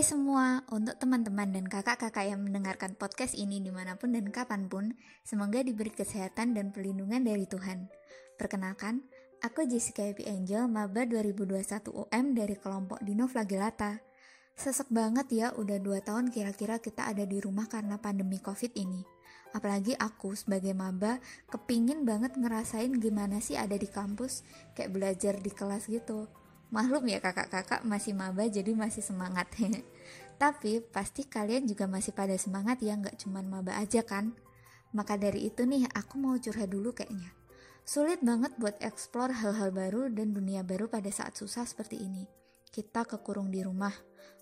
semua, untuk teman-teman dan kakak-kakak yang mendengarkan podcast ini di mana pun dan kapan pun, semoga diberi kesehatan dan perlindungan dari Tuhan. Perkenalkan, aku Jessica Epi Angel, Maba 2021 UM dari kelompok Dino Flagellata. Sesek banget ya, udah 2 tahun kira-kira kita ada di rumah karena pandemi COVID ini. Apalagi aku sebagai maba kepingin banget ngerasain gimana sih ada di kampus, kayak belajar di kelas gitu Maklum ya kakak-kakak masih maba jadi masih semangat. Tapi pasti kalian juga masih pada semangat ya nggak cuman maba aja kan? Maka dari itu nih aku mau curhat dulu kayaknya. Sulit banget buat explore hal-hal baru dan dunia baru pada saat susah seperti ini. Kita kekurung di rumah,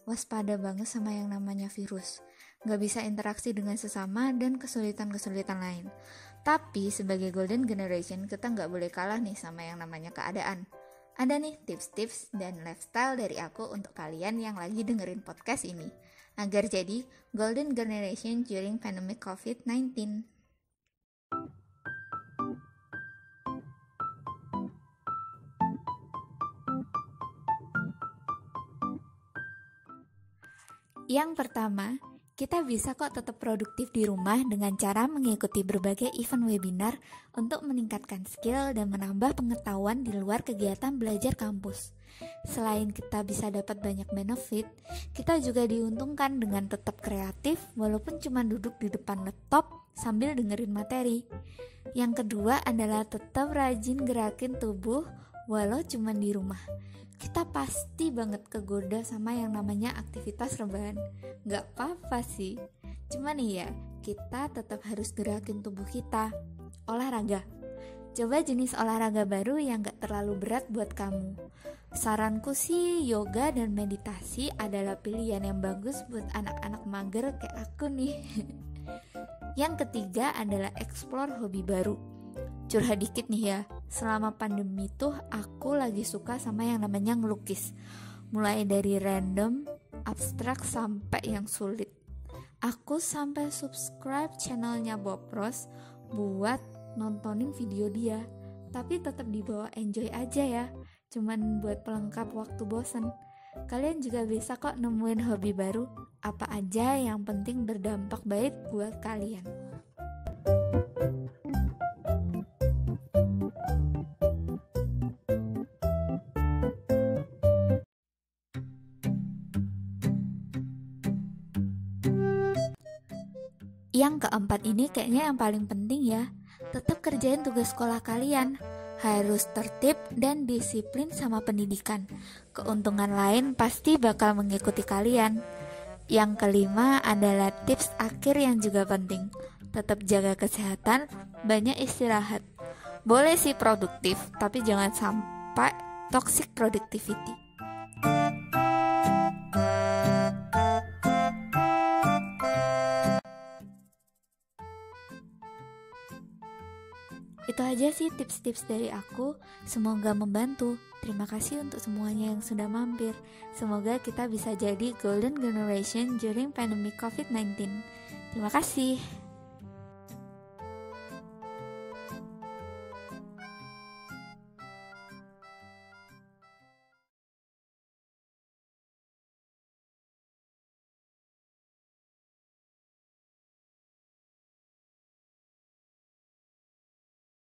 waspada banget sama yang namanya virus. Nggak bisa interaksi dengan sesama dan kesulitan-kesulitan lain. Tapi sebagai golden generation kita nggak boleh kalah nih sama yang namanya keadaan. Ada nih tips-tips dan lifestyle dari aku untuk kalian yang lagi dengerin podcast ini agar jadi golden generation during pandemic COVID-19. Yang pertama, kita bisa kok tetap produktif di rumah dengan cara mengikuti berbagai event webinar untuk meningkatkan skill dan menambah pengetahuan di luar kegiatan belajar kampus. Selain kita bisa dapat banyak benefit, kita juga diuntungkan dengan tetap kreatif walaupun cuma duduk di depan laptop sambil dengerin materi. Yang kedua adalah tetap rajin gerakin tubuh walau cuma di rumah kita pasti banget kegoda sama yang namanya aktivitas rebahan. Gak apa-apa sih. Cuman nih ya, kita tetap harus gerakin tubuh kita. Olahraga. Coba jenis olahraga baru yang gak terlalu berat buat kamu. Saranku sih yoga dan meditasi adalah pilihan yang bagus buat anak-anak mager kayak aku nih. yang ketiga adalah explore hobi baru curhat dikit nih ya selama pandemi tuh aku lagi suka sama yang namanya ngelukis. Mulai dari random abstrak sampai yang sulit. Aku sampai subscribe channelnya Bob Ross buat nontonin video dia. Tapi tetap dibawa enjoy aja ya. Cuman buat pelengkap waktu bosen. Kalian juga bisa kok nemuin hobi baru. Apa aja yang penting berdampak baik buat kalian Yang keempat ini kayaknya yang paling penting ya. Tetap kerjain tugas sekolah kalian. Harus tertib dan disiplin sama pendidikan. Keuntungan lain pasti bakal mengikuti kalian. Yang kelima adalah tips akhir yang juga penting. Tetap jaga kesehatan, banyak istirahat. Boleh sih produktif, tapi jangan sampai toxic productivity. Aja sih tips-tips dari aku. Semoga membantu. Terima kasih untuk semuanya yang sudah mampir. Semoga kita bisa jadi golden generation during pandemic COVID-19. Terima kasih.